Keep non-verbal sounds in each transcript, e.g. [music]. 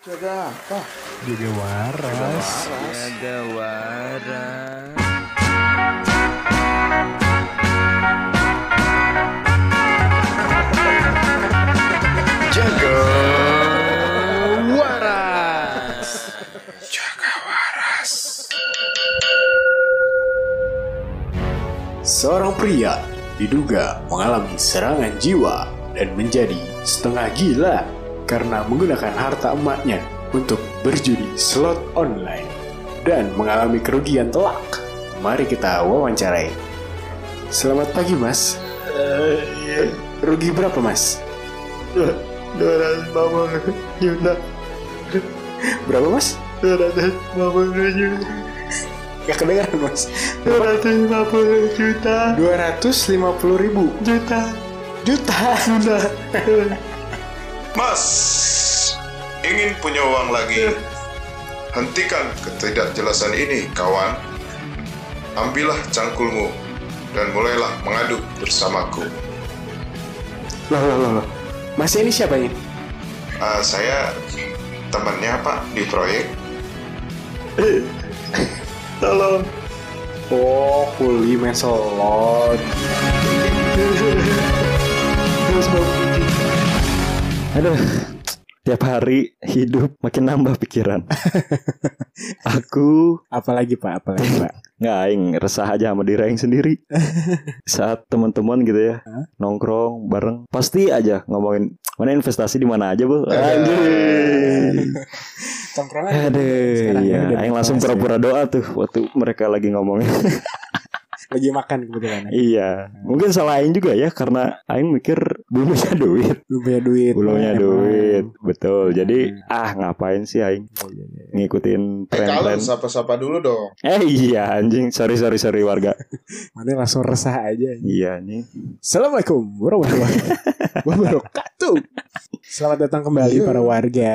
Jaga apa? Jaga waras. Jaga waras. Jaga waras. Jaga waras. Seorang pria diduga mengalami serangan jiwa dan menjadi setengah gila karena menggunakan harta emaknya untuk berjudi slot online dan mengalami kerugian telak. Mari kita wawancarai. Selamat pagi, Mas. Rugi berapa, Mas? 250 juta. Berapa, Mas? 250 juta. Gak kedengeran, Mas. 250 juta. 250 ribu. Juta. Juta. Juta. [laughs] Mas, ingin punya uang lagi? Hentikan ketidakjelasan ini, kawan. Ambillah cangkulmu dan mulailah mengadu bersamaku. Loh, loh, loh, loh. Mas ini siapa ini? Ah, saya temannya Pak di proyek. [laughs] Tolong. Oh, kuli mesolot. [laughs] Aduh, tiap hari hidup makin nambah pikiran. [laughs] Aku Apalagi Pak, apalagi [laughs] Pak. nggak aing resah aja sama diri aing sendiri. [laughs] Saat teman-teman gitu ya nongkrong bareng, pasti aja ngomongin mana investasi di mana aja bu. Anjir. Tongkrongan Aduh, iya. Aing langsung pura-pura doa tuh waktu mereka lagi ngomongin. Lagi makan kebetulan. ya. iya, mungkin salah Aing juga ya karena Aing mikir belum punya duit, Belum punya duit. belum punya Emang. duit, betul. Jadi ah ngapain sih Aing Iya, iya, iya. ngikutin Eh, kalau tren-tren? sapa-sapa dulu dong. Eh iya anjing, sorry sorry sorry warga. [laughs] Mana langsung resah aja. Iya nih. Assalamualaikum warahmatullahi [laughs] wabarakatuh. Selamat datang kembali Iya. para warga.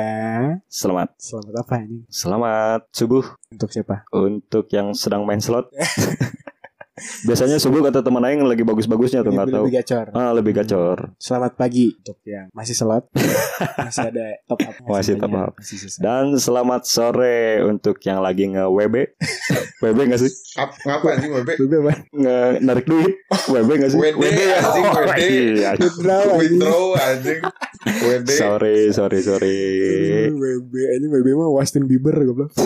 Selamat, Selamat apa ini? selamat subuh Untuk siapa? untuk yang sedang main slot. [laughs] Biasanya subuh kata teman Aing lagi bagus-bagusnya tuh Lebih, nggak tahu. lebih gacor. Ah lebih gacor. Selamat pagi untuk yang masih slot. [laughs] masih ada top up. Masih top up. Masih. Dan selamat sore untuk yang lagi nge WB. WB nggak sih? Ap, ngapa anjing WB? Lebih apa? Nge narik duit. WB nggak sih? WD, anjing, Oh, WD. iya. Withdraw anjing. Withdraw anjing. WD. Sorry sorry sorry. WB ini WB mah Justin Bieber goblok. [laughs]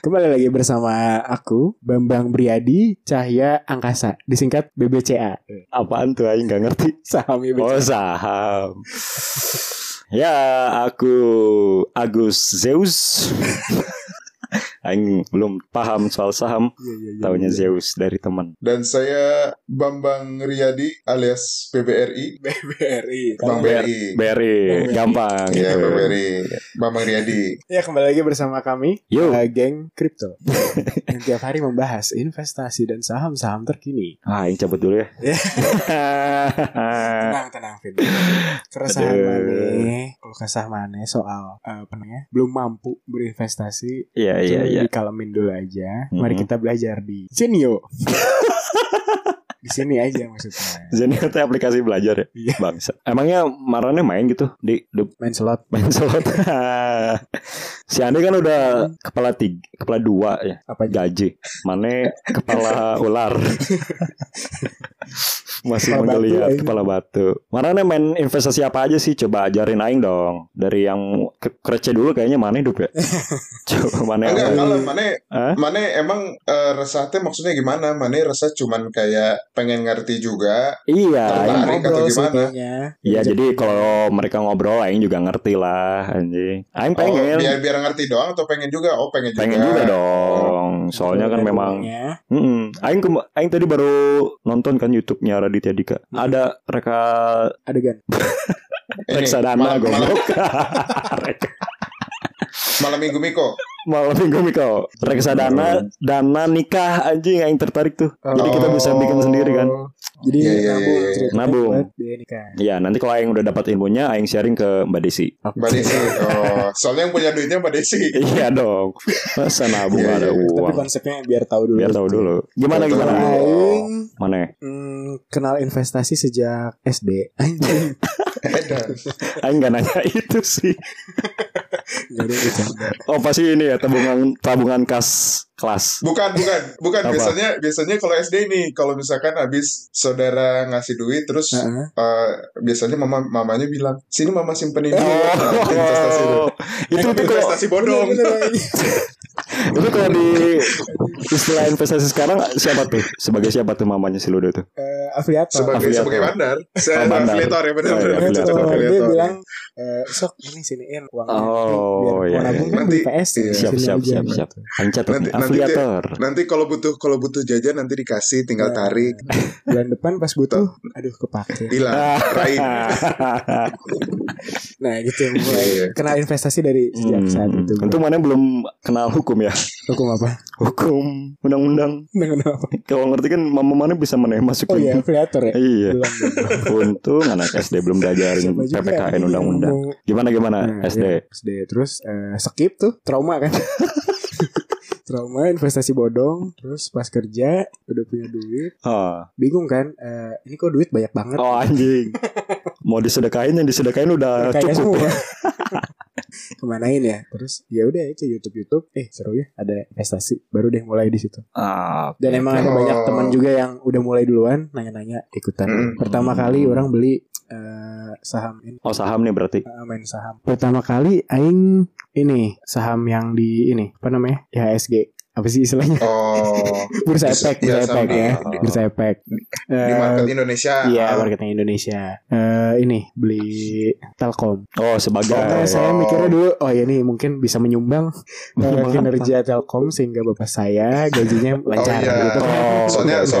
Kembali lagi bersama aku Bambang Briadi Cahya Angkasa disingkat BBCA. Apaan tuh Aing nggak ngerti. Saham BBCA. Oh saham. ya aku Agus Zeus. [laughs] [laughs] Aing belum paham soal saham. Iya, iya, iya. Taunya Zeus dari teman. Dan saya Bambang Riyadi alias PBRI. [laughs] BRI. Bang BRI. BRI, gampang Iya, gitu. Bang BRI. Bambang Riyadi. Ya kembali lagi bersama kami Yo. uh, geng kripto [laughs] yang tiap hari membahas investasi dan saham-saham terkini. Ah, Aing cabut dulu ya. Ya. Tenang, tenang, Vin. Keresahan mana? Kalau kesah mana soal uh, apa namanya? Belum mampu berinvestasi. Iya iya iya. Dikalemin dulu aja. Mari Mhm. kita belajar di sini yuk. Di sini aja maksudnya. Zenio teh aplikasi belajar ya. Iya. Bangsa. Emangnya Marane main gitu di, di Main slot. main slot. [laughs] si Andi kan udah kepala tiga, kepala dua ya. Apa aja? gaji mana kepala [laughs] ular [laughs] masih Kepala batu, menggeliat aing. kepala batu mana nih main investasi apa aja sih coba ajarin aing dong dari yang ke kerece dulu kayaknya mana hidup ya coba mana Enggak, yang kalau mana mana emang eh, resah teh maksudnya gimana? Mana resah cuman kayak pengen ngerti juga. iya Tertarik. aing- atau gimana? sebetulnya. Iya jadi kalau mereka ngobrol aing juga ngerti lah anjing. Aing Oh, pengen biar biar ngerti doang atau pengen juga? Oh, pengen juga. pengen juga dong. Soalnya kan memang Dua-duanya. Mm-mm. Aing kema- aing tadi baru nonton kan YouTube-nya Raditya Dika. Ada reka adegan. [laughs] Reksadana goblok. [laughs] Rek- malam minggu Miko. Malam minggu Miko Reksadana Dana nikah anjing Aing tertarik tuh Jadi kita bisa bikin sendiri kan Oh. Jadi Iya, iya, nabung, iya, iya. ceritanya Nabung. buat biaya nikah. Ya nanti kalau Aing udah dapat ilmunya Aing sharing ke Mbak Desi Mbak Desi. Oh, soalnya yang punya duitnya Mbak Desi. Iya dong Masa nabung Iya, ada iya. Tapi uang konsepnya biar tahu dulu. Biar tahu dulu Gimana Biar gimana. Aing Mana mm, kenal investasi sejak SD. Anjing. [laughs] Edan. Aing gak nanya itu sih Oh pasti ini ya tabungan tabungan kas kelas. Bukan, bukan, bukan. Apa? Biasanya, biasanya kalau SD nih, kalau misalkan habis saudara ngasih duit, terus Heeh. eh, biasanya mama mamanya bilang, sini mama simpenin dulu. Oh, itu investasi itu kalau investasi bodong. Bener, bener. [laughs] itu kalau di istilah investasi sekarang siapa tuh? Sebagai siapa tuh mamanya si Ludo tuh? Eh, afiliator. Sebagai Afiliator. sebagai bandar, saya Oh, bandar. afiliator ya benar Oh, iya, benar. afiliator. Dia bilang eh, sok ini siniin uangnya Oh, biar iya, iya. kan beli Nanti- PS iya. Siap siap siap gitu. siap. Ancat Nanti- nanti afiliator. Nanti kalau butuh kalau butuh jajan nanti dikasih, tinggal Nah. tarik, bulan depan pas butuh aduh kepake hilang, raib. [laughs] nah gitu mulai Iya, iya. kenal investasi dari sejak saat itu Hmm. Untung mana belum kenal hukum ya. hukum apa Hukum undang-undang. dengan apa Kalau ngerti kan mama mana bisa mana oh masukin. iya afiliator ya Iya. belum belum. Untung anak SD belum diajarin PPKN undang-undang. Gimana gimana Nah, SD? iya, SD terus eh, skip tuh trauma kan. [laughs] Trauma investasi bodong terus pas kerja udah punya duit. Ah. bingung kan eh, ini kok duit banyak banget? Oh anjing. Mau disedekain yang disedekain udah Kayak cukup. semua. [laughs] kemanain ya? Terus ya udah itu YouTube YouTube eh seru ya ada investasi. Baru deh mulai di situ. Ah, dan emang ada Oh. banyak teman juga yang udah mulai duluan nanya-nanya ikutan. Pertama kali orang beli eh, saham ini. Oh saham nih berarti. eh, main saham. Pertama kali aing ini saham yang di ini apa namanya? IHSG apa sih istilahnya Oh, [laughs] bursa Di- efek bursa efek di- ya di- bursa efek di Eh, market Indonesia. Iya, marketnya Indonesia. Eh ini beli Telkom. Oh sebagai. Karena saya mikirnya dulu, oh ya nih mungkin bisa menyumbang Menyumbang [laughs] kinerja Telkom sehingga bapak saya gajinya lancar iya. gitu. Oh, Soalnya so,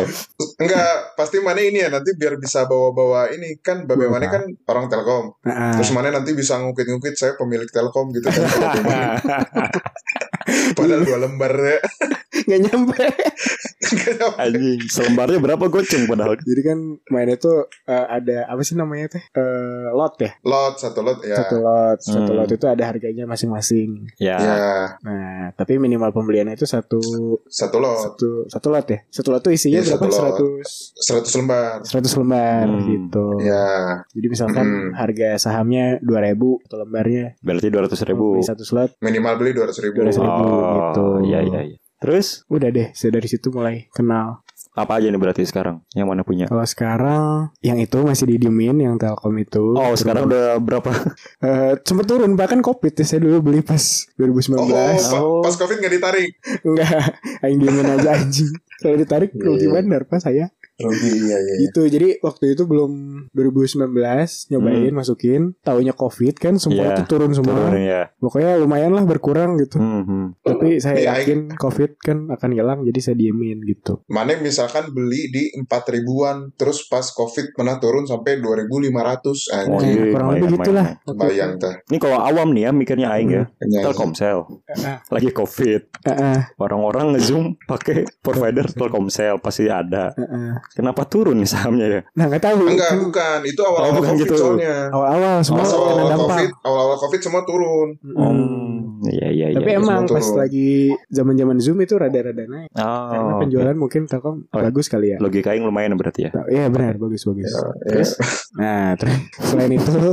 enggak pasti mana ini ya nanti biar bisa bawa-bawa ini kan babe Bawa mana apa? kan orang Telkom. Nah, Terus mana nanti bisa ngukit-ngukit saya pemilik Telkom gitu kan di. [laughs] Padahal dua lembar ya. Nggak nyampe. Anjing, [laughs] selembarnya berapa goceng padahal. Jadi kan mainnya tuh eh, ada apa sih namanya teh? Eh, lot ya. lot satu lot ya. Satu lot, satu Hmm. lot itu ada harganya masing-masing. Ya. Ya, Nah, tapi minimal pembeliannya itu satu satu lot. satu satu lot ya. Satu lot tuh isinya Iya, berapa? satu. 100 100 lembar. 100 lembar Hmm. gitu. Ya, Jadi misalkan Hmm. harga sahamnya 2000 atau lembarnya Berarti dua ratus ribu. beli satu slot minimal beli 200 ribu. 200.000. ribu gitu. Iya iya iya. Terus udah deh saya dari situ mulai kenal apa aja nih berarti sekarang? Yang mana punya? kalau sekarang yang itu masih didiemin yang Telkom itu Oh sekarang udah berapa? [laughs] Eh, sempet turun bahkan covid ya saya dulu beli pas 2019 Oh, pa- Oh. pas Covid nggak ditarik. enggak aing diemin aja anjing kalau ditarik Iya, rugi iya. bandar pas saya Rugi iya iya. gitu jadi waktu itu belum 2019 nyobain masukin taunya covid kan semua Iya, itu turun semua Turun ya. pokoknya lumayan lah berkurang gitu Hmm, hmm. Tapi saya Iya, yakin covid kan akan hilang jadi saya diemin gitu Mana misalkan beli di 4 ribuan terus pas Covid pernah turun sampai 2500 Oh, Nah, iya, kurang lebih gitulah. Bayang teh. Ini kalau awam nih ya mikirnya aing ya. Iya, Telkomsel lagi covid. Orang-orang ngezoom pakai provider Telkomsel pasti ada. Kenapa turun nih sahamnya ya? nah nggak tahu Enggak, kan bukan. Itu awal-awal Oh, Covid gitu. soalnya. awal-awal semua awal-awal dampak Covid, awal-awal Covid semua turun. Mm. Iya iya iya. tapi iya. emang pas turun. Lagi zaman zaman zoom itu rada-rada naik karena Oh, penjualan mungkin Telkom Oh. bagus kali ya logika aing lumayan berarti ya. Iya benar bagus bagus. Terus Nah terus selain itu [laughs]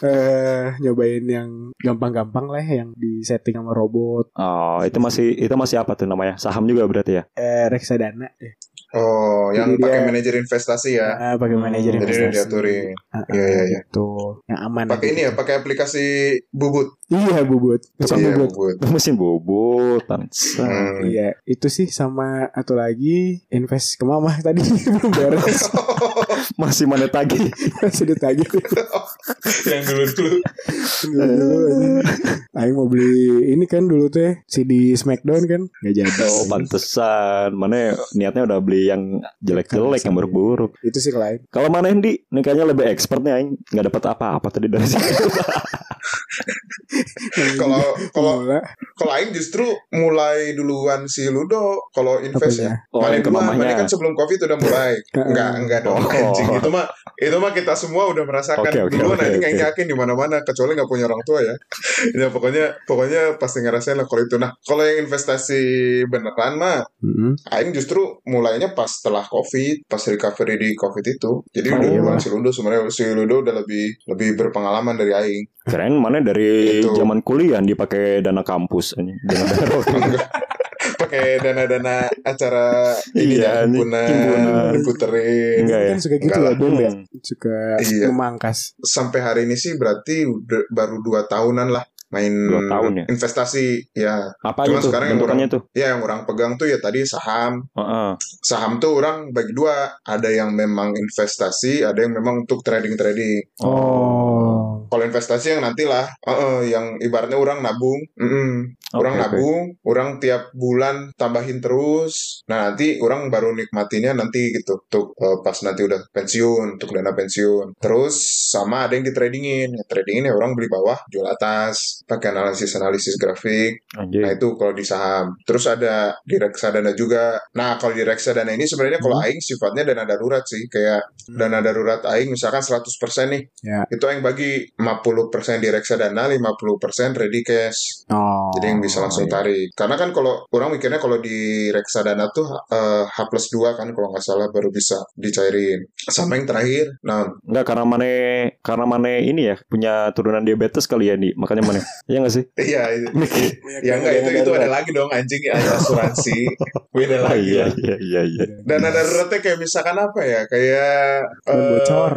eh nyobain yang gampang-gampang lah yang di setting sama robot oh itu masih itu masih apa tuh namanya? Saham juga berarti ya? eh reksadana eh, Oh, yang Jadi pakai manajer investasi ya. ah, pakai Hmm, manajer jadi investasi. diaturin. Ah, Iya, iya, iya. Gitu. Yang aman. Pakai ini ya, pakai aplikasi Bubut. Iya bubut. Mesin Iya, bubut. Bubut. Mesin bubut. Hmm. Iya, itu sih sama atau lagi invest ke mama [laughs] tadi belum beres [laughs] Masih mana tagih? masih ditagih [laughs] yang dulu-dulu. dulu dulu Aing mau beli ini kan dulu teh CD Smackdown kan nggak jadi. Oh, pantesan. Mana niatnya udah beli yang jelek-jelek, yang buruk-buruk. Itu sih lain. Kalau mana Hendi, ini kayaknya lebih expert nih aing. Nggak dapat apa-apa tadi dari situ. [laughs] Kalau kalau kalau Aing justru mulai duluan si Ludo kalau invest ya. Oh, Mana yang ke. Mana kan sebelum Covid udah mulai. [laughs] enggak, enggak dong. Oh. Anjing. Itu mah itu mah kita semua udah merasakan Oke, oke, duluan oke, Aing yakin di mana-mana kecuali nggak punya orang tua ya. [laughs] ya pokoknya pokoknya pasti ngerasain lah kalau itu. Nah, kalau yang investasi beneran mah Mm-mm. Aing justru mulainya pas setelah COVID, pas recovery di COVID itu. Jadi Oh, udah iya. duluan si Ludo sebenarnya si Ludo udah lebih lebih berpengalaman dari Aing. Keren mana dari Itu. zaman kuliah dipakai dana kampus anjing. Dana [laughs] pakai dana-dana acara ini Iya, ya ini himpunan diputerin Enggak ya? kan suka gitu ya lah. Bem ya Hmm. suka Iya. memangkas sampai hari ini sih berarti udah, baru dua tahunan lah main tahun ya? investasi ya Apa Cuma tuh sekarang yang bentukannya tuh? ya yang orang pegang tuh ya tadi saham Heeh. saham tuh orang bagi dua ada yang memang investasi ada yang memang untuk trading trading oh kalau investasi yang nantilah eh, eh, yang ibaratnya orang nabung Mm-mm. orang Oke, oke. nabung orang tiap bulan tambahin terus nah nanti orang baru nikmatinya nanti gitu untuk eh, pas nanti udah pensiun untuk dana pensiun terus sama ada yang di tradingin ya, tradingin ya orang beli bawah jual atas pakai analisis analisis grafik Anjing. Nah itu kalau di saham. Terus ada di reksadana juga. Nah kalau di reksadana ini sebenarnya kalau aing sifatnya dana darurat sih. Kayak dana darurat aing misalkan 100% nih. Ya. Itu aing bagi 50% di reksadana, 50% ready cash. oh Jadi yang bisa langsung iya. tarik. Karena kan kalau orang mikirnya kalau di reksadana tuh eh, H plus 2 kan kalau nggak salah baru bisa dicairin. Sama yang terakhir. Nah Enggak karena mana karena mana ini ya punya turunan diabetes kali ya nih makanya mana [laughs] Iya nggak sih? iya [laughs] itu- ya enggak itu itu ada lagi dong anjing ada asuransi. [laughs] Beda Oh, lagi. iya iya iya iya. Dana daruratnya kayak misalkan apa ya? Kayak Ban eh, bocor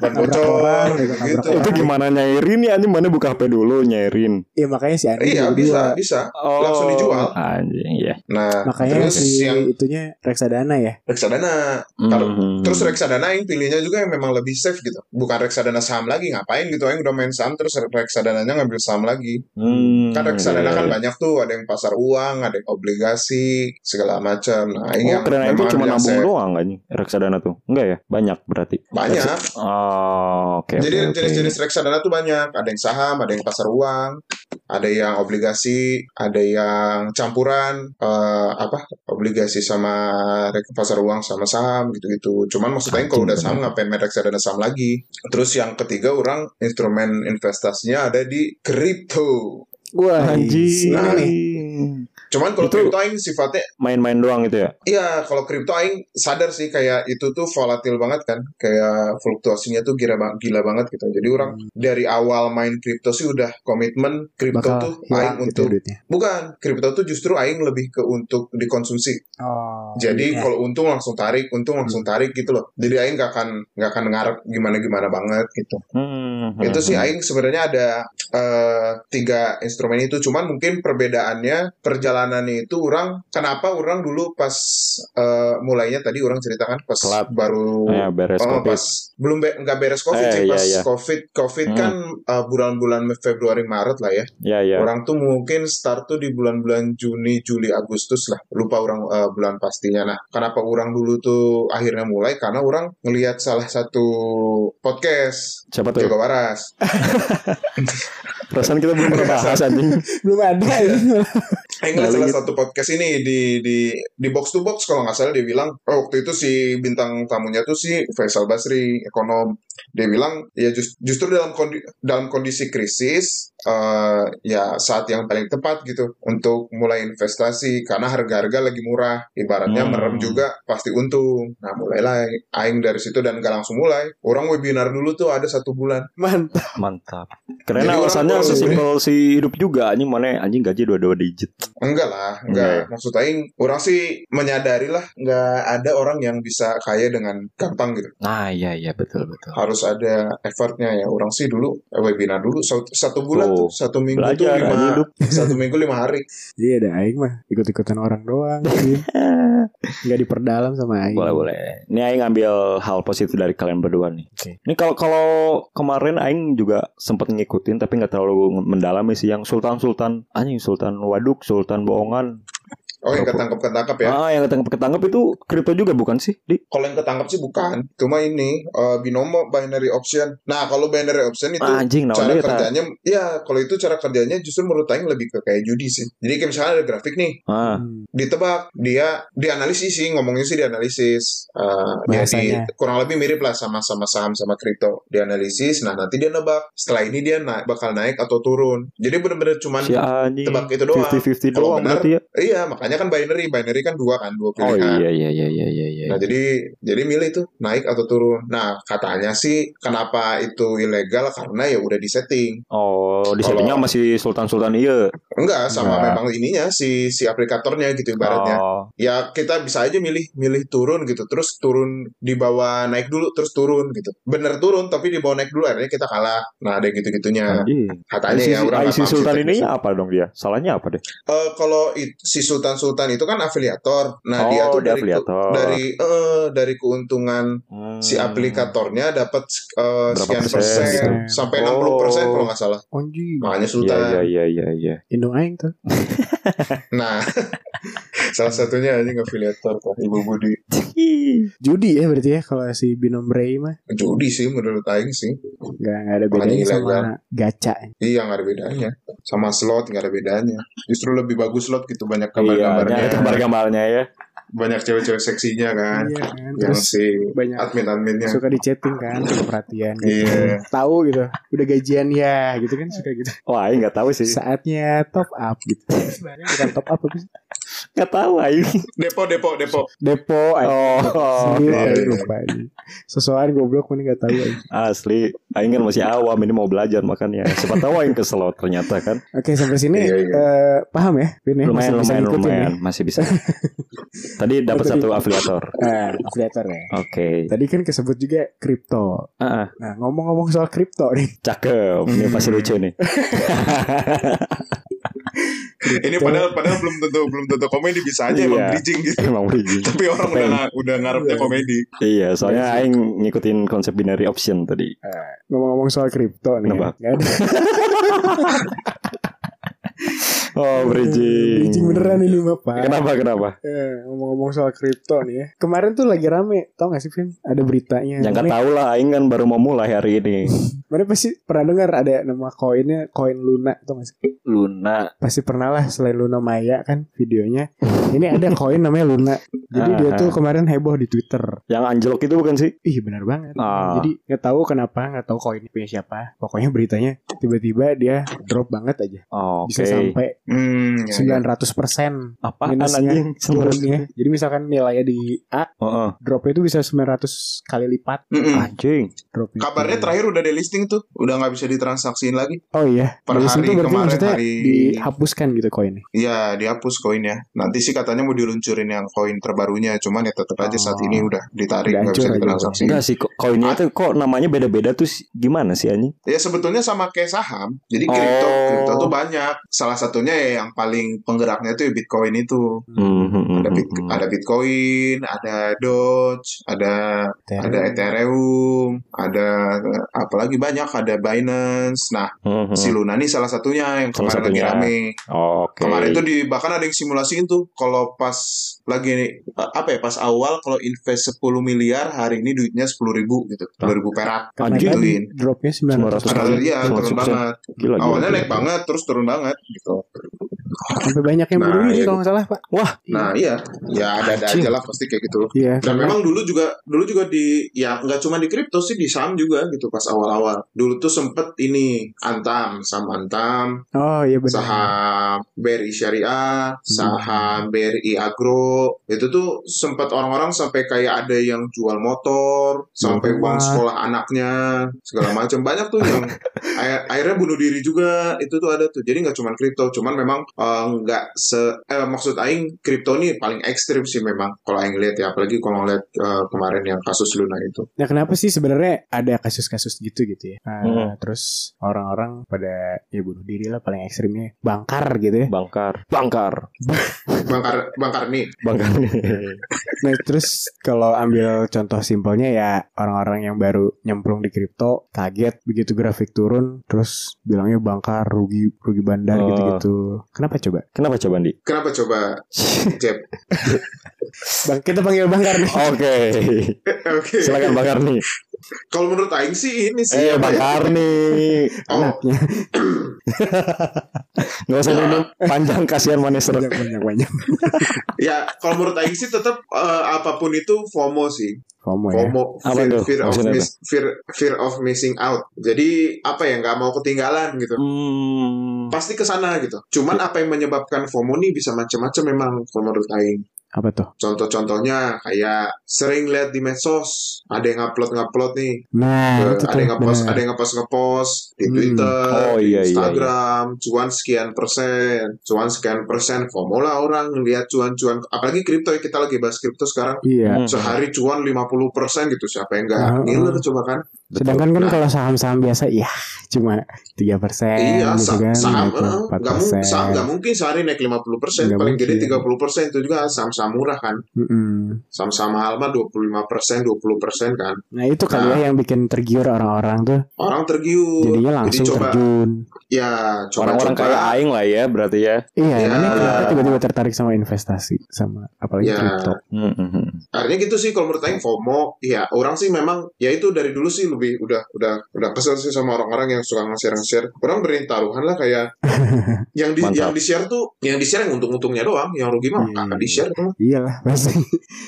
ban bocor orang, gitu. Itu gimana nyairin ya anjing mana buka HP dulu nyairin. Iya makanya si Andi Iya bisa dua. bisa langsung dijual. Anjing ya. Nah Makanya terus si yang itunya reksadana ya. reksadana. Kalau- Mhm. Terus reksadana yang pilihnya juga yang memang lebih safe gitu. Bukan reksadana saham lagi ngapain gitu yang udah main saham terus reksadananya ngambil saham lagi. Hmm, Kan reksadana iya, kan iya. banyak tuh, ada yang pasar uang, ada yang obligasi, segala macam. Nah, ini Oh, yang keren itu memang cuma nabung safe. doang kan reksadana tuh. Enggak ya? Banyak berarti. Banyak. Oh, oke. Jadi oke, oke. Reksadana tuh banyak. Ada yang saham, ada yang pasar uang, ada yang obligasi, ada yang campuran eh, apa obligasi sama pasar uang sama saham gitu-gitu. Cuman maksudnya kalau udah saham ngapain main reksadana saham lagi. Terus yang ketiga orang instrumen investasinya ada di kripto. Wah, Anjing. ini nih. Cuman kalau kripto aing sifatnya Main-main doang itu ya? Iya, kalau kripto aing sadar sih kayak itu tuh volatil banget kan, kayak fluktuasinya tuh gila, gila banget gitu. Jadi orang dari awal main kripto sih udah komitmen kripto tuh aing gitu untuk duitnya. bukan kripto tuh justru aing lebih ke untuk dikonsumsi. Oh. Jadi iya. kalau untung langsung tarik, untung langsung tarik gitu loh. Jadi aing gak akan gak akan ngarep gimana gimana banget gitu. Hmm, Itu hmm, sih hmm. aing sebenarnya ada eh, tiga instrumen itu. Cuman mungkin perbedaannya perjalanannya itu orang kenapa orang dulu pas eh, mulainya tadi orang ceritakan pas Telat. baru Ya, beres Oh, covid. pas belum be- nggak beres covid Eh, sih iya, pas iya. covid covid Hmm. kan uh, bulan-bulan Februari Maret lah ya Ya ya. orang tuh mungkin start tuh di bulan-bulan Juni Juli Agustus lah lupa orang uh, bulan pastinya nah kenapa orang dulu tuh akhirnya mulai? Karena orang ngelihat salah satu podcast. Siapa tuh? Jago Waras [laughs] Perasaan kita belum pernah bahas anjing. [laughs] belum ada ini. Yang ngeliat Balik salah gitu. satu podcast ini di di di box to box kalau nggak salah dia bilang oh, waktu itu si bintang tamunya tuh si Faisal Basri ekonom dia bilang ya jus- justru dalam kondi, dalam kondisi krisis eh, ya saat yang paling tepat gitu untuk mulai investasi karena harga-harga lagi murah ibaratnya Hmm. merem juga pasti untung nah mulailah aing dari situ dan gak langsung mulai orang webinar dulu tuh ada satu bulan Mantap. Mantap. Karena alasannya sesimpel si hidup juga anjing mana anjing gaji dua-dua digit. Enggak lah, Enggak enggak. ya? Maksud Aing, orang sih menyadari lah, enggak ada orang yang bisa kaya dengan gampang gitu. Nah, iya iya betul betul. Harus ada effortnya ya. Orang sih dulu eh, webinar dulu satu, bulan Tuh, tuh, satu minggu tuh Belajar lima, anjing hidup. [laughs] satu minggu lima hari. Iya ada aing mah ikut-ikutan orang doang. Iya. [laughs] Nggak diperdalam sama aing. Boleh boleh. Ini Aing ngambil hal positif dari kalian berdua nih. Ini kalau kalau kemarin Aing juga sempat ngikutin tapi nggak terlalu mendalami sih yang Sultan Sultan anjing Sultan Waduk Sultan Bohongan. Oh yang ketangkep ketangkep ya. Ah yang ketangkep ketangkep itu kripto juga bukan sih? Di Kalau yang ketangkep sih bukan. Cuma ini eh, binomo binary option. Nah kalau binary option itu Ah, anjing nah cara kerjanya, ya kalau itu cara kerjanya justru menurut Aing lebih ke kayak judi sih. Jadi kayak misalnya ada grafik nih, Ah, Hmm. ditebak dia dianalisis sih ngomongnya sih dianalisis uh, Bahasanya. jadi kurang lebih mirip lah sama sama saham sama kripto dianalisis nah nanti dia nebak setelah ini dia naik bakal naik atau turun jadi bener-bener cuman si tebak itu doang 50-50 Kalau doang benar, berarti ya. iya makanya katanya kan binary, binary kan dua kan, dua Oh pilihan. iya iya iya iya iya. iya. Nah jadi jadi milih tuh naik atau turun. Nah katanya sih kenapa itu ilegal karena ya udah disetting. Oh, di settingnya masih sultan-sultan iya. Enggak sama Enggak. memang ininya si si aplikatornya gitu ibaratnya. Oh, Ya kita bisa aja milih milih turun gitu, terus turun di bawah naik dulu terus turun gitu. Bener turun tapi di bawah naik dulu akhirnya kita kalah. Nah ada gitu-gitunya. anjing. Katanya Si, ya udah nggak si Sultan ini apa dong dia? Salahnya apa deh? Eh, kalau it- si Sultan Sultan itu kan afiliator. Nah Oh, dia tuh dia dari ke- afiliator. dari eh, dari keuntungan Hmm. si aplikatornya dapat Berapa sekian persen persen gitu? sampai Oh. 60 persen kalau nggak salah. Anjing. Makanya Iya Sultan. iya iya iya iya. Indung aing [laughs] tuh. Nah [laughs] salah satunya ini afiliator tuh Ibu Budi. [laughs] Judi ya berarti ya kalau si binom Ray mah Judi sih menurut Aing sih. nggak nggak ada Makanya bedanya ilegal. sama gacha. Iya nggak ada bedanya. Sama slot nggak ada bedanya. Justru lebih bagus slot gitu banyak Iya, gambar-gambarnya. ada [laughs] gambar-gambarnya ya. banyak cewek-cewek seksinya kan. Iya kan. Yang Terus si banyak admin-adminnya. suka di chatting kan, suka perhatian gitu. Iya. Tahu gitu. Udah gajian ya gitu kan suka gitu. Wah, Aing nggak tahu sih. Saatnya top up gitu. Bukan top up tapi Nggak tahu Aing. Depo, depo, depo. depo aja. Oh, Sendiri iya, aja iya. lupa ini. Sesuatu goblok mana nggak tahu aja. asli. Aing kan masih awam ini mau belajar makanya. Siapa tahu Aing keselot ternyata kan. Oke sampai sini Iya, iya. eh, paham ya? Vin, ya? Lumayan Masih bisa lumayan lumayan ya? masih bisa. Tadi dapat Oh, satu afiliator. Nah, [laughs] afiliator ya. Oke. Tadi kan kesebut juga kripto. Ah, ah, Nah, ngomong-ngomong soal kripto nih. cakep. Ini pasti lucu nih. [laughs] Ini padahal padahal belum tentu belum tentu komedi bisa aja emang Iya. bridging gitu. Emang bridging. Tapi orang udah nga- udah ngarepnya komedi. Iya, soalnya Aing ngikutin konsep binary option tadi. Ngomong-ngomong soal kripto nih. Kenapa? Ya. [laughs] Oh, bridging. Bridging beneran ini Bapak. Kenapa kenapa? Eh, ngomong-ngomong soal kripto nih ya. Kemarin tuh lagi rame, tau gak sih Vin? Ada beritanya. Mana- tahu lah, Aing kan baru mau mulai hari ini. [laughs] Mana pasti pernah dengar ada nama koinnya koin Luna tau gak sih? Luna. Pasti pernah lah selain Luna Maya kan videonya. Ini ada koin namanya Luna. Jadi dia Ah. tuh kemarin heboh di Twitter. Yang anjlok itu bukan sih? Ih benar banget. Ah. Jadi nggak tahu kenapa, nggak tahu koin punya siapa. Pokoknya beritanya tiba-tiba dia drop banget aja. Oh, Oke. Bisa sampai Hmm, ya, ya. 900 persen Apaan minusnya anjing? turunnya. Jadi misalkan nilainya di A, Heeh. dropnya itu bisa 900 kali lipat Mm-mm. Anjing. dropnya. Kabarnya terakhir udah delisting tuh, udah nggak bisa ditransaksiin lagi. Oh iya. Per Dari hari berarti kemarin, hari- dihapuskan gitu koinnya. Iya, dihapus koinnya. Nanti sih katanya mau diluncurin yang koin terbarunya, cuman ya tetap aja saat Oh. ini udah ditarik nggak bisa ditransaksiin. Enggak sih, koinnya itu kok namanya beda-beda tuh gimana sih anjing? Ya sebetulnya sama kayak saham. Jadi kripto, Oh. kripto tuh banyak. Salah satunya ya yang paling penggeraknya itu ya Bitcoin itu. Hmm, hmm, hmm, Ada, bit, hmm. ada Bitcoin, ada Doge, ada ada Ethereum, ada apalagi banyak, ada Binance. Nah, Hmm, hmm. si Luna nih salah satunya yang Salah kemarin lagi satunya. rame. Oke. Kemarin tuh di bahkan ada yang simulasiin tuh kalau pas lagi eh, apa ya pas awal kalau invest 10 miliar hari ini duitnya 10 ribu gitu, 10 ribu perak. Kan Gituin. dropnya 900 900 Padahal kali. iya turun 100%. banget. Gila, gila, Awalnya gila. naik banget terus turun banget gitu. Sampai banyak yang Nah, diri iya. kalau nggak salah, Pak. Wah, Nah iya, ya ada-ada Anjing. aja lah pasti kayak gitu. Iya. Dan memang dulu juga dulu juga di ya nggak cuma di kripto sih di saham juga gitu pas awal-awal. Dulu tuh sempet ini Antam, saham Antam, Oh iya benar. saham BRI Syariah, saham BRI Agro. Itu tuh sempat orang-orang sampai kayak ada yang jual motor, sampai uang sekolah anaknya, segala macam. Banyak tuh yang [laughs] akhir- akhirnya bunuh diri juga. Itu tuh ada tuh. Jadi nggak cuma kripto, cuman memang eh, nggak se eh, maksud aing kripto ini paling ekstrim sih memang kalau aing lihat ya, apalagi kalau ngeliat eh, kemarin yang kasus Luna itu. Nah kenapa sih sebenarnya ada kasus-kasus gitu gitu ya? Nah, Hmm. Terus orang-orang pada ya bunuh diri lah paling ekstrimnya bangkar gitu ya. bangkar. Bangkar. Bangkar Bangkar nih. Bangkar. Nah terus kalau ambil contoh simpelnya ya orang-orang yang baru nyemplung di kripto kaget begitu grafik turun terus bilangnya bangkar rugi rugi bandar Oh. gitu-gitu. Kenapa coba? Kenapa coba, Di? Kenapa coba Jeb? Bang kita panggil bangkar nih. Oke. Oke. Silakan Bangkar nih. Kalau menurut Aing sih ini sih Eh, ya? Bangkar nih. Oh, [laughs] Nggak usah minum panjang kasihan manis banyak banyak banyak. ya kalau menurut Aing sih tetap eh, apa pun itu FOMO sih. FOMO ya. FOMO, Apa fear, tuh? fear of miss, fear, fear of missing out. Jadi apa ya nggak mau ketinggalan gitu. Hmm. pasti ke sana gitu. Cuman apa yang menyebabkan FOMO nih bisa macam-macam memang kalau menurut Aing. Apa tuh? Contoh-contohnya kayak sering lihat di medsos, ada yang upload ngupload nih, Nah, Ke- itu ada yang ngepost, ada yang ngepost ngepost di Hmm. Twitter, Oh, di iya, iya, Instagram, cuan sekian persen, cuan sekian persen, FOMO lah orang lihat cuan-cuan, apalagi kripto ya kita lagi bahas kripto sekarang, Iya. Hmm. sehari cuan 50 persen gitu, siapa yang nggak Ah, ngiler coba kan? Sedangkan kan Nah. kalau saham-saham biasa ya cuma 3% Iya, gitu sa- kan. saham, gitu, eh, 4%. nggak mungkin, saham nggak mungkin sehari naik 50 persen, paling gede mungkin. 30 persen itu juga saham-saham murah kan, Mm-mm. saham-saham mahal mah 25 persen, 20 persen kan, Nah itu kali Nah. ya yang bikin tergiur orang-orang tuh orang tergiur, jadinya langsung jadi coba, terjun. ya Orang-orang coba-coba, kayak aing lah ya berarti ya. Iya, Ya. mana kenapa tiba-tiba tertarik sama investasi sama apalagi Ya. kripto. Hmm, hmm, hmm. Artinya gitu sih kalau menurut Aing FOMO, ya orang sih memang ya itu dari dulu sih lebih udah udah udah kesel sih sama orang-orang yang suka nge-share nge-share. Orang berani taruhan lah kayak [laughs] yang di Mantap. yang di-share tuh yang di-share yang untung-untungnya doang, yang rugi mah Iya. kagak di-share tuh. Iyalah pasti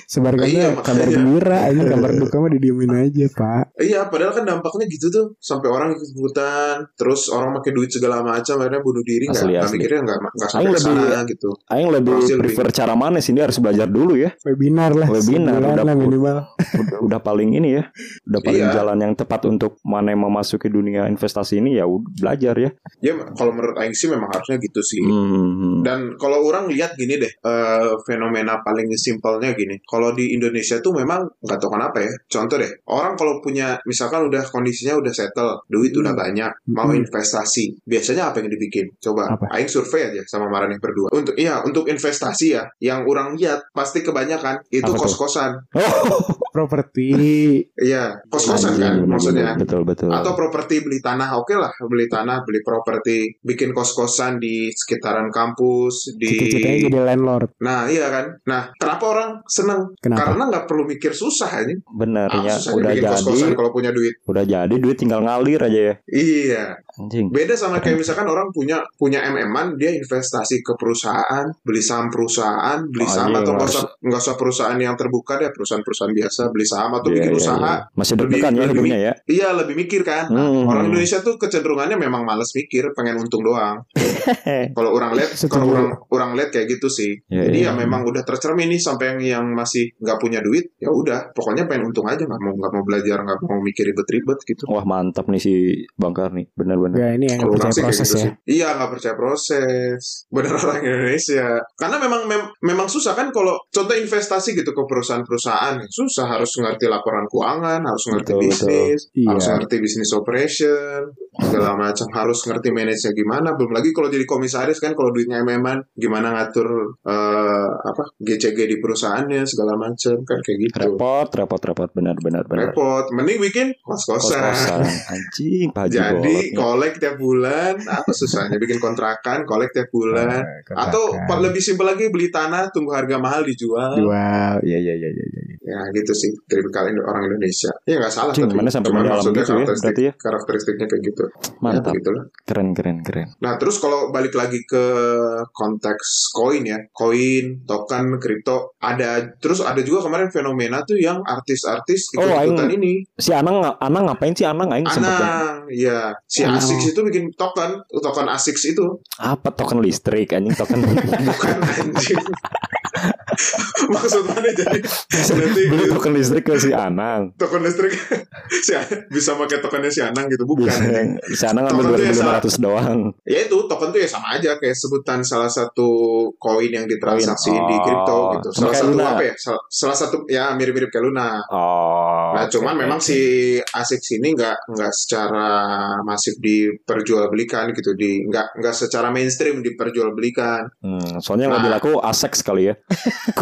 sebarkannya Iya, kabar gembira aja kabar duka mah didiemin aja pak. Iya, padahal kan dampaknya gitu tuh sampai orang ikut-ikutan, terus orang pakai duit segala macam akhirnya bunuh diri nggak Asli, nggak mikirnya nggak nggak sampai lebih- sana gitu. Aing lebih lebih- prefer cara mana sih? Ini harus belajar dulu ya. Webinar lah. Webinar, udah lah minimal. Udah, udah paling ini ya. Udah paling Iya. jalan yang tepat untuk mana yang memasuki dunia investasi ini ya belajar ya. Ya kalau menurut Aing sih memang harusnya gitu sih. Hmm. Dan kalau orang lihat gini deh, eh, fenomena paling simpelnya gini. Kalau di Indonesia tuh memang nggak tahu kenapa ya. Contoh deh, orang kalau punya misalkan udah kondisinya udah settle, duit udah Hmm. banyak, mau Hmm. investasi, biasanya apa yang dibikin? Coba, Apa? aing survei aja sama Marani berdua. Untuk iya, untuk investasi ya, yang orang lihat pasti kebanyakan itu kos-kosan. Oh, Properti. Iya, kos-kosan kan maksudnya. Betul betul. Atau properti beli tanah, oke lah beli tanah, beli properti, bikin kos-kosan di sekitaran kampus, di Cita-citanya jadi landlord. Nah iya kan. Nah kenapa orang seneng? Kenapa? Karena nggak perlu mikir susah aja. Bener Ah, ya. Udah bikin jadi. kos-kosan kalau punya duit. Udah jadi duit tinggal ngalir aja ya. Iya. Anjing. Beda sama kayak misalkan orang punya punya MM-an, dia investasi ke perusahaan, beli saham perusahaan, beli Oh, saham iya, atau nggak usah nggak usah perusahaan yang terbuka deh, perusahaan-perusahaan biasa, beli saham atau Iya, bikin iya, usaha. iya. Masih Lebih- deg-degan ya lebih- hidupnya ya. Iya lebih mikir kan. Nah, Hmm. Orang Indonesia tuh kecenderungannya memang males mikir, pengen untung doang. [laughs] kalau orang lihat, kalau orang orang lihat kayak gitu sih. Iya, Jadi iya. ya memang udah tercermin nih sampai yang yang masih nggak punya duit, ya udah, pokoknya pengen untung aja, nggak mau nggak mau belajar, nggak mau mikir ribet-ribet gitu. Wah mantap nih si Bangkar nih. Bener-bener. Ya ini yang percaya proses gitu ya. sih. Iya nggak percaya proses. [laughs] Bener orang Indonesia. Karena memang mem- memang susah kan kalau contoh investasi gitu ke perusahaan-perusahaan susah harus ngerti laporan keuangan, harus ngerti Betul, bisnis, betul. harus Iya. ngerti bisnis operation, segala macam harus ngerti manajernya gimana. Belum lagi kalau jadi komisaris kan kalau duitnya MM-an gimana ngatur eh, apa GCG di perusahaannya segala macam kan kayak gitu. Repot, repot, repot. Benar, benar, benar. Repot. Mending bikin kos-kosan. Kos-kosan. Anjing, Jadi kolek tiap bulan, apa susahnya bikin kontrakan, kolek tiap bulan. Atau Kontrakan. lebih simpel lagi beli tanah, tunggu harga mahal dijual. Jual. Iya iya iya iya. iya. Ya gitu sih, tipikal orang Indonesia. Ya nggak salah Cing, tapi mana sampai cuman maksudnya gitu ya, karakteristik, berarti ya? karakteristiknya kayak gitu. Mantap. Ya, begitulah. Keren, keren, keren. Nah terus kalau balik lagi ke konteks koin ya, koin, token, kripto, ada terus ada juga kemarin fenomena tuh yang artis-artis Oh, ikut-ikutan aing- ini. Si Anang, Anang ngapain sih Anang? Aing yang- Anang, ya si Oh. Asics itu bikin token, token Asics itu apa token listrik anjing token [laughs] bukan anjing. [laughs] [laughs] Maksud mana jadi [laughs] nanti beli token listrik ke si Anang. token listrik [laughs] si bisa pakai tokennya si Anang gitu bukan anjing. si Anang tuh ya, 2500 doang. ya itu token tuh ya sama aja kayak sebutan salah satu koin yang ditransaksi Koin. di Oh, kripto gitu sama salah satu Luna. apa ya salah, salah satu ya mirip-mirip kayak Luna Oh. nah cuman oke, memang si ASIC sini nggak nggak secara masif diperjualbelikan gitu di nggak nggak secara mainstream diperjualbelikan Hmm, soalnya yang Nah. lebih laku Asex kali ya.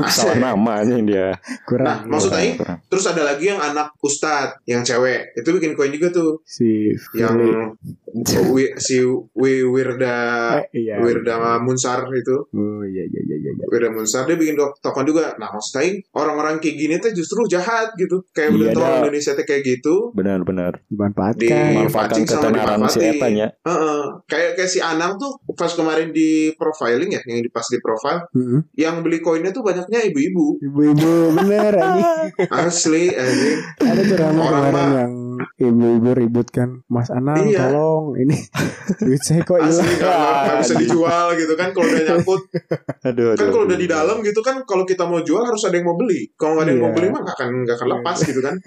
Salah [laughs] namanya dia. Kurang. Nah, maksud Kurang, Aing, kurang. terus ada lagi yang anak ustad yang cewek itu bikin koin juga tuh si yang si wi, Wirda Eh, iya. Wirda Munsar itu Oh iya iya iya iya. iya. Wirda Munsar dia bikin token juga nah maksud Aing orang-orang kayak gini tuh justru jahat gitu kayak udah Iya, tau dah. orang Indonesia tuh kayak gitu Benar-benar. Dimanfaatkan. Di- Manfaatkan Dipancing sama ketenaran si dimanfaatin. Etan ya. Heeh. kayak kayak si Anang tuh pas kemarin di profiling ya yang di pas di profile Mm-mm. yang beli koinnya tuh banyaknya ibu-ibu Ibu-ibu bener [laughs] asli anjing Ada tuh ramai Orang kemarin yang ibu-ibu ribut kan Mas Anang Iya. tolong tolong ini. [laughs] Duit saya kok asli hilang? nggak nggak bisa dijual gitu kan kalau udah nyangkut. Aduh, kan aduh, kalau udah di dalam gitu kan kalau kita mau jual harus ada yang mau beli. Kalau nggak ada yang mau Iya. beli mah nggak akan nggak akan lepas gitu kan [laughs]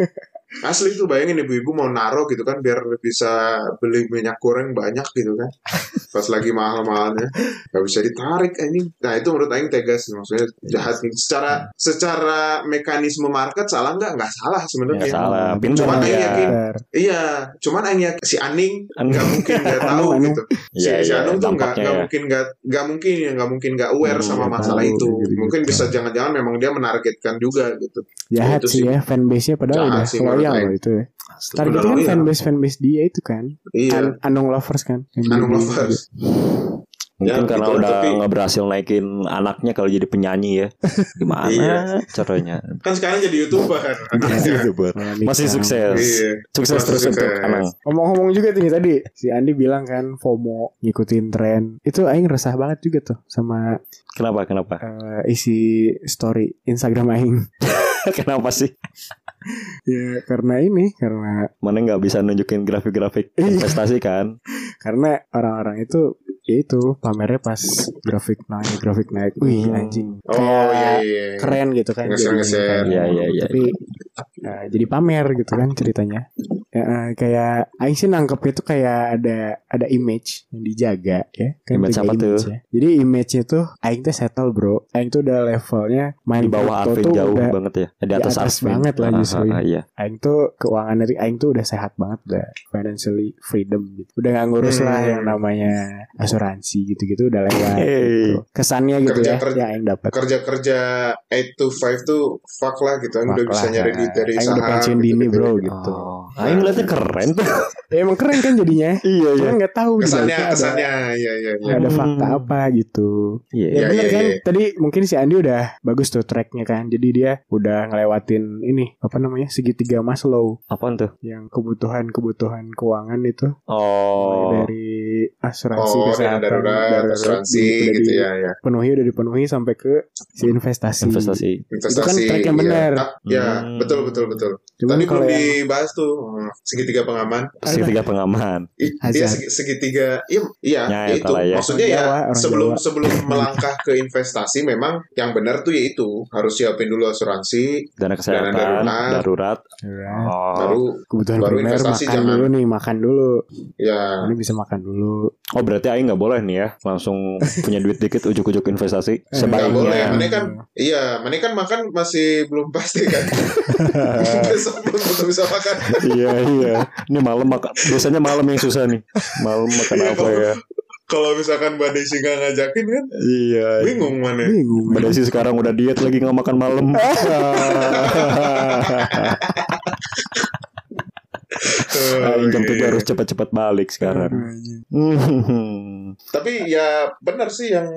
asli tuh bayangin ibu-ibu mau naruh gitu kan biar bisa beli minyak goreng banyak gitu kan pas lagi mahal-mahalnya nggak bisa ditarik ini nah itu menurut Aing tegas maksudnya jahat nih secara secara mekanisme market salah nggak nggak salah sebenarnya Nggak salah, pintar Cuman. Aing yakin. Iya, cuman hanya si Aning nggak mungkin nggak [laughs] tahu gitu. Si, Iya, si iya, Anung tuh nggak nggak ya. mungkin nggak nggak mungkin ya nggak mungkin nggak aware Hmm, sama masalah tahu, itu. gitu-gitu. Mungkin bisa jangan-jangan memang dia menargetkan juga gitu. jahat Itu sih ya fanbase nya padahal Jahat udah loyal Aing. loh itu ya targetnya Udah kan fanbase fanbase dia itu kan Iya. An- Anung lovers kan Anung di- lovers. Mungkin Ya, karena gitu, udah tapi- nggak berhasil naikin anaknya kalau jadi penyanyi ya. Gimana Iya. caranya? Kan sekarang jadi youtuber. Masih. YouTuber. Nah, Masih sukses. Iya. Sukses Masih terus untuk sukses. Anang. Ngomong-ngomong juga tuh nih tadi si Andi bilang kan FOMO ngikutin tren. Itu aing resah banget juga tuh sama Kenapa? Kenapa? eh, isi story Instagram aing. [laughs] Kenapa sih? [laughs] ya karena ini karena Mana nggak bisa nunjukin grafik-grafik [laughs] Iya. investasi kan? karena orang-orang itu ya itu pamernya pas grafik naik grafik naik. Wih Hmm. anjing. Oh Kayak iya iya. iya. keren gitu kan kayak- Iya, iya, iya. tapi eh, jadi pamer gitu kan ceritanya ya, eh, kayak Aing sih nangkep itu kayak ada ada image yang dijaga ya kan Image apa tuh? ya. jadi image itu Aing tuh settle bro Aing tuh udah levelnya main Di bawah Arvin jauh udah banget ya. Di atas, atas Arvin. banget lah Ah, justru. Ah, ah, iya. Aing tuh keuangan dari Aing tuh udah sehat banget udah financially freedom gitu udah nggak ngurus lah Hmm. yang namanya asuransi gitu-gitu udah lewat Hey. gitu. kesannya gitu Kerja- ya kerja- yang Aing dapat Kerja-kerja 8 to 5 tuh fuck lah gitu. Aing udah bisa lah, nyari ya. duit dari Aing saham. udah pensiun gitu, dini gitu. bro gitu Oh, Aing ngeliatnya keren tuh. [laughs] Ya, emang keren kan jadinya iya, Cuman nggak tahu di Kesannya, ada- kesannya. Iya iya iya. ada Hmm. fakta apa gitu. Iya, Ya Iya, iya, kan iya. Tadi mungkin si Andi udah bagus tuh tracknya kan Jadi dia udah ngelewatin ini Apa namanya Segitiga Maslow Apaan tuh? Yang kebutuhan-kebutuhan keuangan itu Oh, Dari asuransi Oh, dana kesehatan darurat, asuransi di- udah gitu ya, ya. Dipenuhi udah dipenuhi sampai ke si investasi investasi. Investasi. kan track yang iya. benar. Ah, Ya, Hmm. betul betul betul. Cuman Tadi belum yang dibahas tuh hmm, segitiga pengaman. Segitiga pengaman. Iya segi- segitiga. Iya, iya Ya, ya, itu. ya. Maksudnya Orang ya Jawa, orang sebelum Jawa. sebelum [laughs] melangkah ke investasi memang yang benar tuh yaitu harus siapin dulu asuransi, Dana kesehatan, darurat. darurat. Ya, Oh. baru Kebutuhan baru primer investasi makan jangan. dulu nih Makan dulu ya Ini bisa makan dulu Oh berarti Aing nggak boleh nih ya langsung punya duit dikit ujuk-ujuk investasi Eh, nggak boleh. sebaiknya. Mana kan iya, mana kan makan masih belum pasti kan. [laughs] Besok belum tentu bisa makan. iya iya. Ini malam makan. Biasanya malam yang susah nih. Malam makan Iya, apa ya? Kalau misalkan Mbak Desi nggak ngajakin kan Iya. bingung mana. Bingung Mbak Desi sekarang udah diet lagi nggak makan malam. [laughs] [laughs] Aing jam iya. tujuh harus cepat-cepat balik sekarang. Tapi ya benar sih yang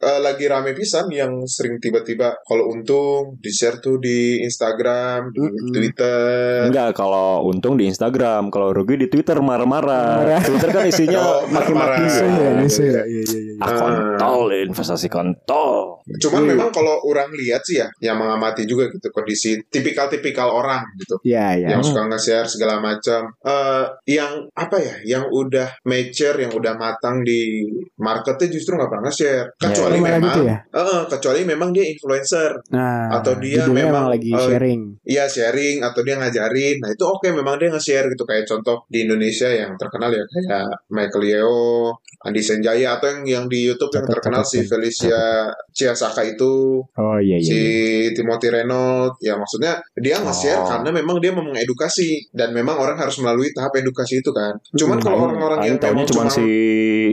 eh, lagi rame pisan yang sering tiba-tiba kalau untung di share tuh di Instagram, di Mm-mm. Twitter. Enggak, kalau untung di Instagram, kalau rugi di Twitter marah-marah. Marah. Twitter kan isinya [laughs] Oh, maki-maki. ya, Iya, bisa iya. ya. Iya, iya, iya. Ah, kontol, investasi kontol. Cuman Iya. memang kalau orang lihat sih ya, yang mengamati juga gitu kondisi tipikal-tipikal orang gitu. Iya, iya. Yang suka nge-share segala macam. Eh yang apa ya, yang udah mature, yang udah matang di marketnya justru nggak pernah share. Kecuali Oh, malah memang, gitu ya? eh, kecuali memang dia influencer. Nah, Atau dia memang, lagi eh, sharing. Iya sharing atau dia ngajarin. Nah itu oke memang dia nge-share gitu kayak contoh di Indonesia yang terkenal ya kayak Michael Yeo, Andi Senjaya atau yang yang di YouTube yang terkenal si Felicia Ciasaka itu, Oh iya iya. si iya. Timothy Reynolds. Ya maksudnya dia nge-share Oh. karena memang dia mau mengedukasi dan memang orang harus melalui tahap edukasi itu kan. Cuman Hmm, kalau orang-orang yang memang cuma si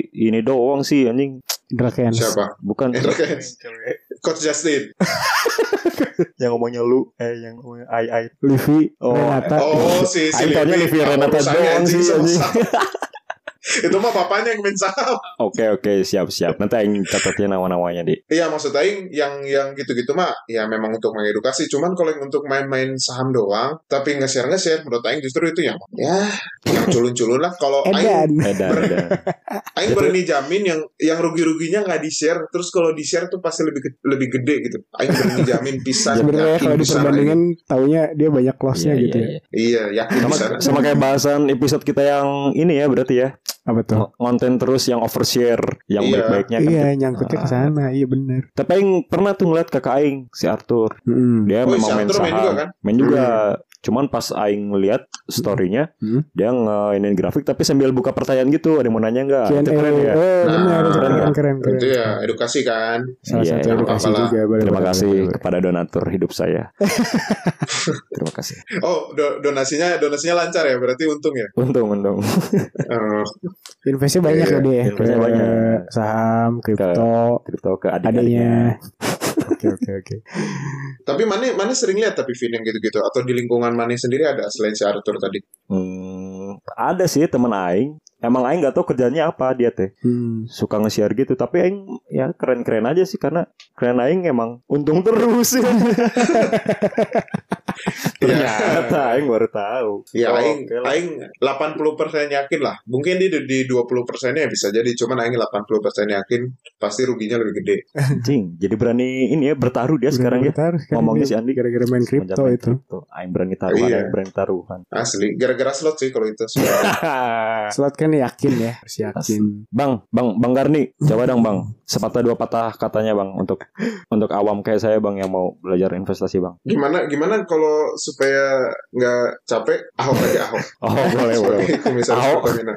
ini doang sih anjing. Indra Kens. siapa? Bukan Indra Kens. Coach Justin. [laughs] yang ngomongnya lu eh yang ngomongnya ai ai. Livi, Oh, Renata. Oh si si Livia Ah, Renata doang sih, anjing. [laughs] itu mah bapaknya yang main saham. [laughs] Oke oke siap siap. Nanti Aing catatnya nama-namanya di. Iya maksud Aing yang yang gitu-gitu mah ya memang untuk mengedukasi. Cuman kalau yang untuk main-main saham doang, tapi nge-share nge-share menurut Aing justru itu yang ya yang culun-culun lah. Kalau Aing Edan. Edan. [laughs] Aing berani jamin yang yang rugi-ruginya nggak di-share, terus kalau di-share tuh pasti lebih lebih gede gitu. Aing berani jamin pisan. Sebenarnya kalau pisan diperbandingkan taunya dia banyak Iya, lossnya gitu iya, ya. iya. Iya yakin Sama sama kayak bahasan episode kita yang ini ya berarti ya. Apa tuh? Ngonten terus yang overshare yang Iya. baik-baiknya kan. Iya, nyangkutnya ke sana. Iya bener. Tapi Aing pernah tuh ngeliat kakak Aing si Arthur. Mm-mm. Dia Oh, memang si main saham. main juga kan? Main juga. Cuman pas Aing lihat story-nya, Hmm. dia nge grafik tapi sambil buka pertanyaan gitu. Ada yang mau nanya nggak? Q&A. Itu keren ya. Oh, benar. Nah, itu keren, keren. keren, keren. Itu ya edukasi kan. Salah Iya, satu iya, edukasi apalah. juga. boleh, Terima boleh, kasih boleh, boleh. kepada donatur hidup saya. [laughs] Terima kasih. Oh, do- donasinya donasinya lancar ya, berarti untung ya. Untung, untung. Eh, Investnya banyak Iya, ya dia. investnya Ke banyak. Saham, kripto, Kripto ke adanya. adik-adiknya. [laughs] Oke, oke, oke. tapi mana mana sering lihat tapi Vin yang gitu-gitu atau di lingkungan mana sendiri ada selain si Arthur tadi. Hmm, ada sih teman Aing. Emang Aing gak tahu kerjanya apa dia teh. Hmm. Suka nge-share gitu. Tapi Aing ya keren-keren aja sih. Karena keren Aing emang untung terus. [laughs] Ternyata Aing baru tahu. Ya, Oh, aing oke lah. aing 80% yakin lah. Mungkin di di 20%-nya bisa jadi, cuman aing 80% yakin pasti ruginya lebih gede. Anjing, jadi berani ini ya bertaruh dia sekarang ya. Bentar, sekarang Ngomongnya si Andi. Gara-gara main kripto itu. kripto. Aing berani taruhan, Iya. Aing berani taruhan. Asli, gara-gara slot sih kalau itu. [laughs] Slot kan yakin ya, [laughs] harus yakin. Bang, Bang, Bang Garni, coba dong Bang. Sepatah dua patah katanya Bang untuk untuk awam kayak saya Bang yang mau belajar investasi Bang. Gimana gimana kalau supaya nggak capek, Ahok aja Ahok. [laughs] Oh boleh boleh. Komisaris Ahok. Pertamina.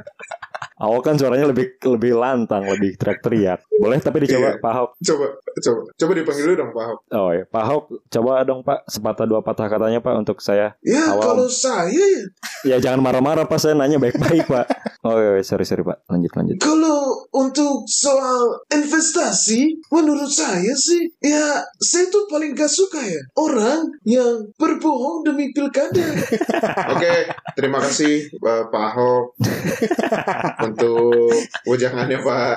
Ahok kan suaranya lebih lebih lantang, lebih teriak-teriak. Boleh tapi dicoba Iya. Pak Ahok. Coba coba coba dipanggil dulu dong Pak Ahok. Oh ya, Pak Ahok coba dong Pak sepatah dua patah katanya Pak untuk saya. Ya Awam. kalau saya ya Ya jangan marah-marah Pak, saya nanya baik-baik Pak. [laughs] Oh iya, sorry sorry Pak. Lanjut lanjut. Kalau untuk soal investasi, menurut saya sih, ya saya tuh paling gak suka ya orang yang berbohong demi pilkada. [laughs] Oke, terima kasih uh, Pak Ahok [laughs] untuk ujangannya Pak.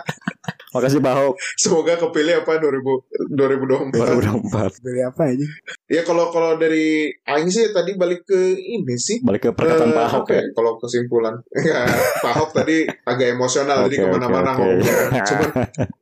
Makasih Pak Ahok. [laughs] Semoga kepilih apa 2000, 2024. 2024. Beli apa aja? Ya kalau kalau dari Aing sih tadi balik ke ini sih. Balik ke perkataan Eh, Pak Ahok apa ya. Kalau kesimpulan, Enggak, [laughs] Pak Ahok tadi agak emosional, jadi Oke, ke mana-mana oke. ngomongnya. [laughs] Cuman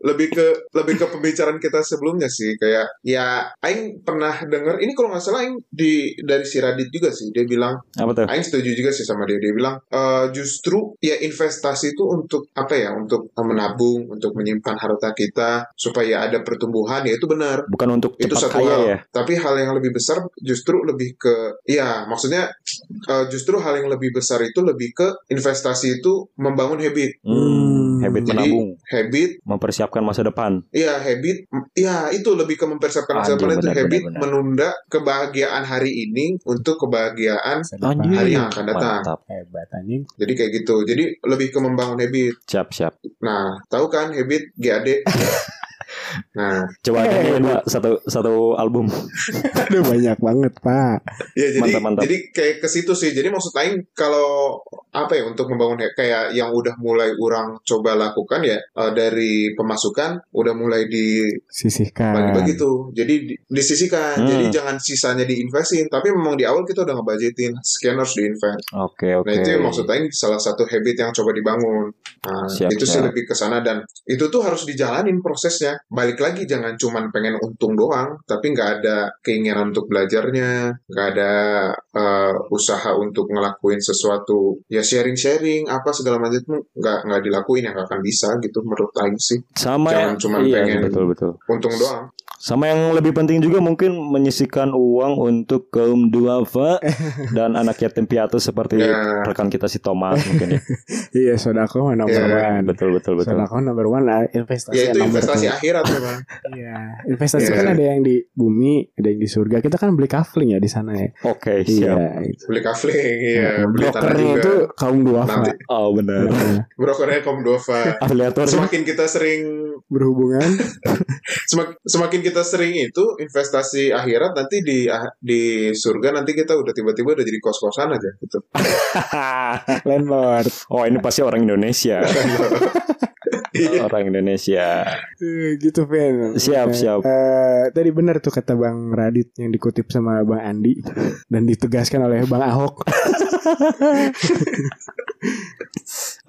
lebih ke lebih ke pembicaraan kita sebelumnya sih, kayak ya Aing pernah denger ini kalau nggak salah Aing di dari si Radit juga sih, dia bilang Apa tuh? Aing setuju juga sih sama dia, dia bilang eh, justru ya investasi itu untuk apa ya, untuk menabung, untuk menyimpan harta kita supaya ada pertumbuhan ya itu benar Bukan untuk itu cepat satu kaya hal. ya. Tapi hal yang lebih besar justru lebih ke, ya maksudnya eh, justru hal yang lebih besar itu lebih ke investasi itu membangun habit, Hmm, habit Jadi, menabung, habit, mempersiapkan masa depan. ya habit, ya itu lebih ke mempersiapkan masa depan itu benar, habit benar, benar. menunda kebahagiaan hari ini untuk kebahagiaan Anjing. hari yang akan datang. Mantap. Hebat anjing. Jadi kayak gitu. Jadi lebih ke membangun habit. Siap siap. Nah, tahu kan habit get it? [laughs] nah, Coba nyanyiin Pak satu satu album. [laughs] Aduh banyak banget, Pak. Ya jadi Mantap, mantap. jadi kayak ke situ sih. Jadi maksud lain kalau apa ya untuk membangun kayak yang udah mulai orang coba lakukan ya eh, dari pemasukan udah mulai Sisihkan. dibagi-bagi tuh. Jadi di- disisihkan. Hmm. Jadi jangan sisanya diinvestin, tapi memang di awal kita udah ngebudgetin sekian harus diinvest. Oke oke. Nah, itu yang maksud lain salah satu habit yang coba dibangun. Nah, Siap, itu sih siap. lebih ke sana dan itu tuh harus dijalanin prosesnya. Balik lagi jangan cuman pengen untung doang, tapi nggak ada keinginan untuk belajarnya, nggak ada eh, usaha untuk ngelakuin sesuatu ya sharing-sharing apa segala macam nggak nggak dilakuin yang akan bisa gitu menurut Aing sih. Sama Jangan ya. cuma iya, pengen- betul betul. Untung doang. Sama yang lebih penting juga mungkin menyisikan uang untuk kaum duafa [laughs] dan anak yatim piatu seperti Ya. rekan kita si Thomas mungkin ya. [laughs] Iya, sodako nomor Iya, one. betul betul betul. Sodako nomor one investasi Ya itu investasi two. akhirat memang. [laughs] Iya, investasi Iya. kan ada yang di bumi, ada yang di surga. Kita kan beli kafling ya di sana ya. Oke siap. Iya, itu. Beli kafling, iya, beli tanah Brokernya juga. itu kaum duafa. Nanti Oh benar. Nah, brokernya Kaum. Afiliator Semakin kita sering berhubungan Semak- semakin kita sering itu investasi akhirat nanti di di surga nanti kita udah tiba-tiba udah jadi kos-kosan aja gitu. [laughs] landlord. oh ini pasti orang Indonesia. orang Indonesia. Eh, gitu Fen. Siap, Eh, siap. eh, tadi benar tuh kata Bang Radit yang dikutip sama Bang Andi dan ditegaskan oleh Bang Ahok. [laughs]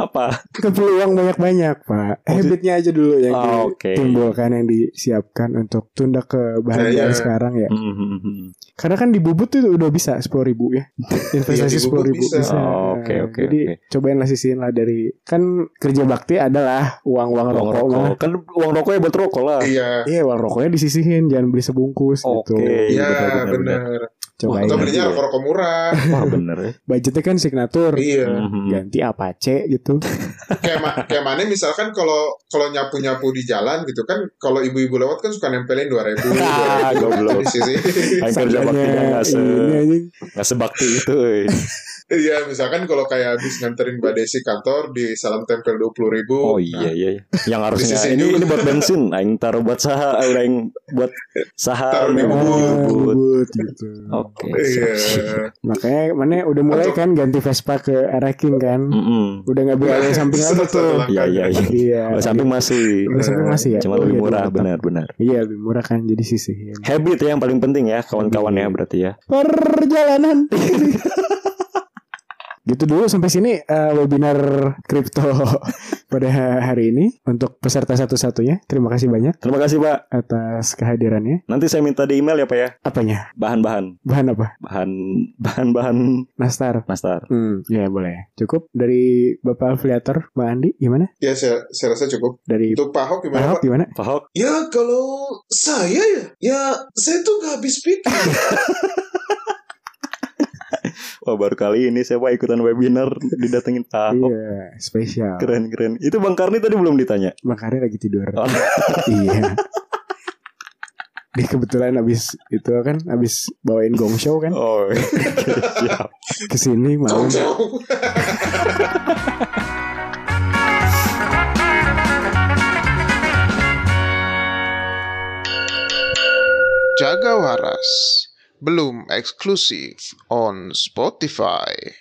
Apa? Kan peluang banyak-banyak, Pak. Habitnya aja dulu yang Oh, oke. ditimbulkan yang disiapkan untuk tunda kebahagiaan Iya. sekarang ya. Hmm, hmm, hmm. Karena kan di bubut tuh udah bisa sepuluh ribu ya. Investasi [laughs] Iya, di sepuluh ribu bisa. bisa. Oh, oke, oke, Jadi oke. cobain lah sisihin lah dari kan kerja bakti adalah uang uang Uang rokok mah. rokok. Kan uang rokoknya buat rokok lah. Iya. Iya uang rokoknya disisihin jangan beli sebungkus Oke. gitu. Iya, benar, benar, Cobain. Atau belinya iya. rokok-rokok murah. Wah bener ya. Budgetnya kan signatur. Iya. Mhm. Ganti Apache gitu. kayak ma- kayak mana misalkan kalau kalau nyapu nyapu di jalan gitu kan kalau ibu-ibu lewat kan suka nempelin dua ribu [laughs] Ah, goblok. di sisi kerja baktinya nggak se nggak sebakti itu. eh. iya misalkan kalau kayak habis nganterin mbak Desi kantor di salam tempel dua puluh ribu Oh iya iya. iya. Yang harusnya Di sisi ini ini buat bensin. Aing taruh buat saha, aing buat saha Taruh di bubut gitu. Oke. Iya Makanya mana udah mulai Atau- kan ganti Vespa ke Araking kan. Mm-mm. Udah nggak beli yang samping lagi tuh. Iya iya iya. Iya. Samping masih. Udah samping masih ya. Cuma Oh, lebih iya, murah benar-benar. Iya lebih murah kan jadi sisihin. Habit ya yang paling penting ya kawan-kawan ya berarti ya. Perjalanan. [laughs] gitu dulu sampai sini eh, webinar kripto [laughs] pada hari ini untuk peserta satu-satunya. Terima kasih banyak Terima kasih Pak. atas kehadirannya. Nanti saya minta di email ya Pak ya. Apanya? Bahan-bahan, Bahan apa? bahan bahan-bahan Nastar. nastar. Hmm, ya boleh. Cukup dari Bapak Afiliator, Mbak Andi gimana? ya saya, saya rasa cukup Dari untuk Pak Ahok Pak gimana Ahok Pak gimana? Pak Hok, ya kalau saya ya ya saya tuh gak habis pikir [laughs] wah baru kali ini saya Pak ikutan webinar didatengin Pak Hok. Iya, spesial. Keren keren. Itu Bang Karni tadi belum ditanya. Makanya lagi tidur. Oh. [laughs] iya. Dia kebetulan abis itu kan abis bawain gong show kan Oh, siap. ke sini malam. [laughs] Jaga waras. Bloom exclusive on Spotify.